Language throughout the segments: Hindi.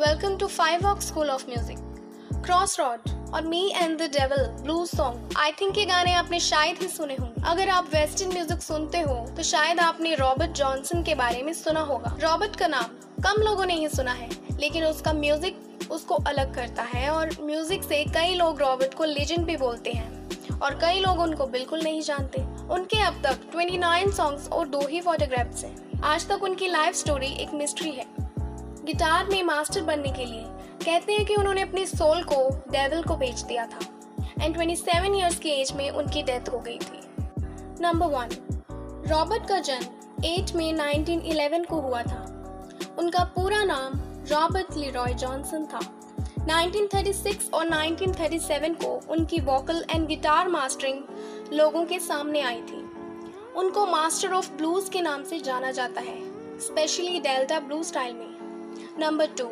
Two five walk school of music cross road और me and the devil blue song I think ये गाने आपने शायद ही सुने होंगे। अगर आप वेस्टर्न म्यूज़िक सुनते हो तो शायद आपने रॉबर्ट जॉनसन के बारे में सुना होगा। रॉबर्ट का नाम कम लोगों ने ही सुना है, लेकिन उसका म्यूज़िक उसको अलग करता है और म्यूज़िक से कई लोग रॉबर्ट को लेजेंड भी बोलते हैं। और कई लोग उनको बिल्कुल नहीं जानते। उनके अब तक 29 सॉन्ग्स और दो ही फोटोग्राफ्स हैं। आज तक उनकी लाइफ स्टोरी एक मिस्ट्री है। गिटार में मास्टर बनने के लिए कहते हैं कि उन्होंने अपनी सोल को, डेविल को बेच दिया था। एंड 27 इयर्स की एज में उनकी डेथ हो गई थी। नंबर वन रॉबर्ट का जन्म 8 मई 1911 को हुआ था। उनका पूरा नाम रॉबर्ट लिरॉय जॉनसन था। 1936 और 1937 को उनकी वोकल एंड गिटार मास्टरिंग लोगों के सामने आई थी। उनको मास्टर ऑफ़ ब्लूज के नाम से जाना जाता है स्पेशली डेल्टा ब्लू स्टाइल में। नंबर टू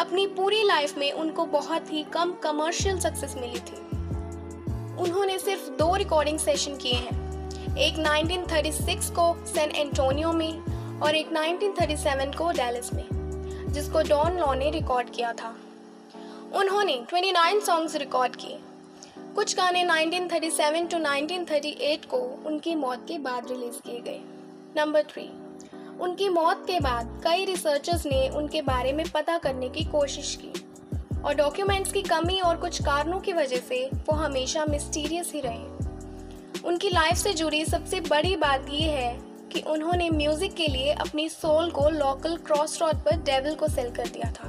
अपनी पूरी लाइफ में उनको बहुत ही कम कमर्शियल सक्सेस मिली थी। उन्होंने सिर्फ़ दो रिकॉर्डिंग सेशन किए हैं। एक 1936 को सैन एंटोनियो में और एक 1937 को डेलिस में, जिसको डॉन लॉ ने रिकॉर्ड किया था। उन्होंने 29 सॉन्ग्स रिकॉर्ड किए। कुछ गाने 1937 टू 1938 को उनकी मौत के बाद रिलीज़ किए गए। नंबर थ्री उनकी मौत के बाद कई रिसर्चर्स ने उनके बारे में पता करने की कोशिश की। और डॉक्यूमेंट्स की कमी और कुछ कारणों की वजह से वो हमेशा मिस्टीरियस ही रहे। उनकी लाइफ से जुड़ी सबसे बड़ी बात यह है कि उन्होंने म्यूज़िक के लिए अपनी सोल को लोकल क्रॉस रोड पर डेविल को सेल कर दिया था।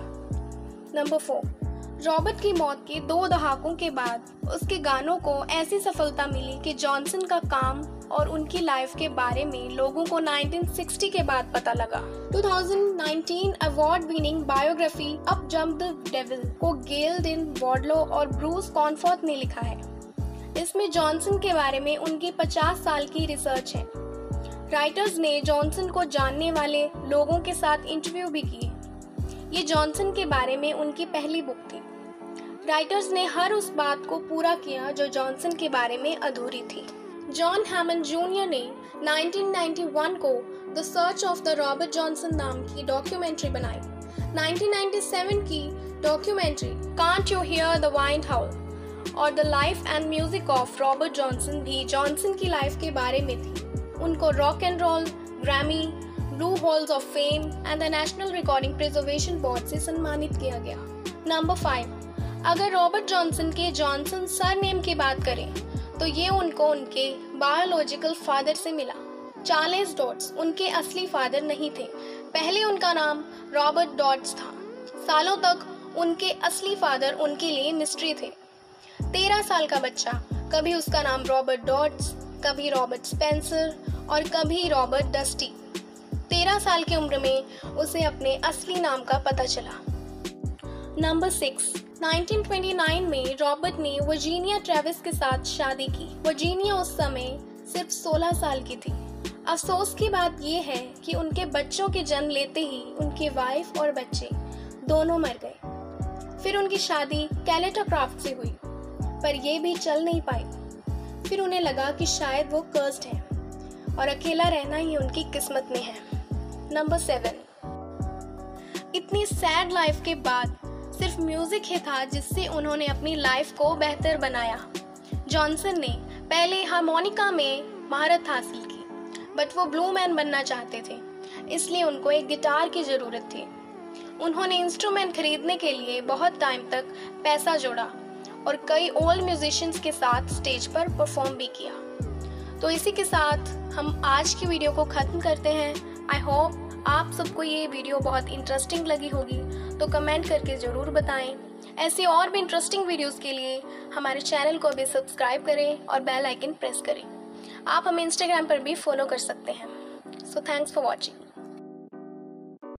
नंबर फोर रॉबर्ट की मौत के दो दहाकों के बाद उसके गानों को ऐसी सफलता मिली कि जॉनसन का काम और उनकी लाइफ के बारे में लोगों को 1960 के बाद पता लगा। 2019 award winning biography up jump the devil को गेल दिन वॉर्डलो और ब्रूस कॉन्फोर्थ ने लिखा है। इसमें जॉनसन के बारे में उनकी 50 साल की रिसर्च है। राइटर्स ने जॉनसन को जानने वाले लोगों के साथ इंटरव्यू भी किए ये जॉनसन के बारे में उनकी पहली बुक थी। राइटर्स ने हर उस बात को पूरा किया जो जॉनसन के बारे में अधूरी थी। जॉन हैमन जूनियर ने 1991 को the search of the Robert Johnson नाम की डॉक्यूमेंट्री बनाई। 1997 की documentary can't you hear the wind howl और the life and music of Robert Johnson भी जॉनसन की लाइफ के बारे में थी। उनको rock and roll Grammy blue halls of fame and the national recording preservation board से सम्मानित किया गया। नंबर फाइव अगर रॉबर्ट जॉनसन के जॉनसन सर नेम की बात करें तो ये उनको उनके बायोलॉजिकल फादर से मिला। चार्लेस डॉट्स उनके असली फादर नहीं थे। पहले उनका नाम रॉबर्ट डॉट्स था। सालों तक उनके असली फादर उनके लिए मिस्ट्री थे। तेरह साल का बच्चा, कभी उसका नाम रॉबर्ट डॉट्स कभी रॉबर्ट स्पेंसर और कभी रॉबर्ट डस्टी तेरह साल की उम्र में उसे अपने असली नाम का पता चला। नंबर सिक्स 1929 में रॉबर्ट ने वर्जीनिया ट्रेविस के साथ शादी की। वर्जीनिया उस समय सिर्फ़ 16 साल की थी। अफसोस की बात यह है कि उनके बच्चों के जन्म लेते ही उनकी वाइफ और बच्चे दोनों मर गए। फिर उनकी शादी कैलेटा क्राफ्ट से हुई, पर यह भी चल नहीं पाई। फिर उन्हें लगा कि शायद वो कर्स्ड है और अकेला रहना ही उनकी किस्मत में है। नंबर सेवन इतनी सैड लाइफ के बाद सिर्फ़ म्यूज़िक ही था जिससे उन्होंने अपनी लाइफ को बेहतर बनाया। जॉनसन ने पहले हारमोनिका में महारत हासिल की बट वो ब्लू मैन बनना चाहते थे, इसलिए उनको एक गिटार की ज़रूरत थी। उन्होंने इंस्ट्रूमेंट खरीदने के लिए बहुत टाइम तक पैसा जोड़ा और कई ओल्ड म्यूजिशियंस के साथ स्टेज पर परफॉर्म भी किया। तो इसी के साथ हम आज की वीडियो को ख़त्म करते हैं। आई होप आप सबको ये वीडियो बहुत इंटरेस्टिंग लगी होगी तो कमेंट करके ज़रूर बताएँ। ऐसे और भी इंटरेस्टिंग वीडियोस के लिए हमारे चैनल को भी सब्सक्राइब करें और बेल आइकन प्रेस करें। आप हमें इंस्टाग्राम पर भी फॉलो कर सकते हैं। So thanks for watching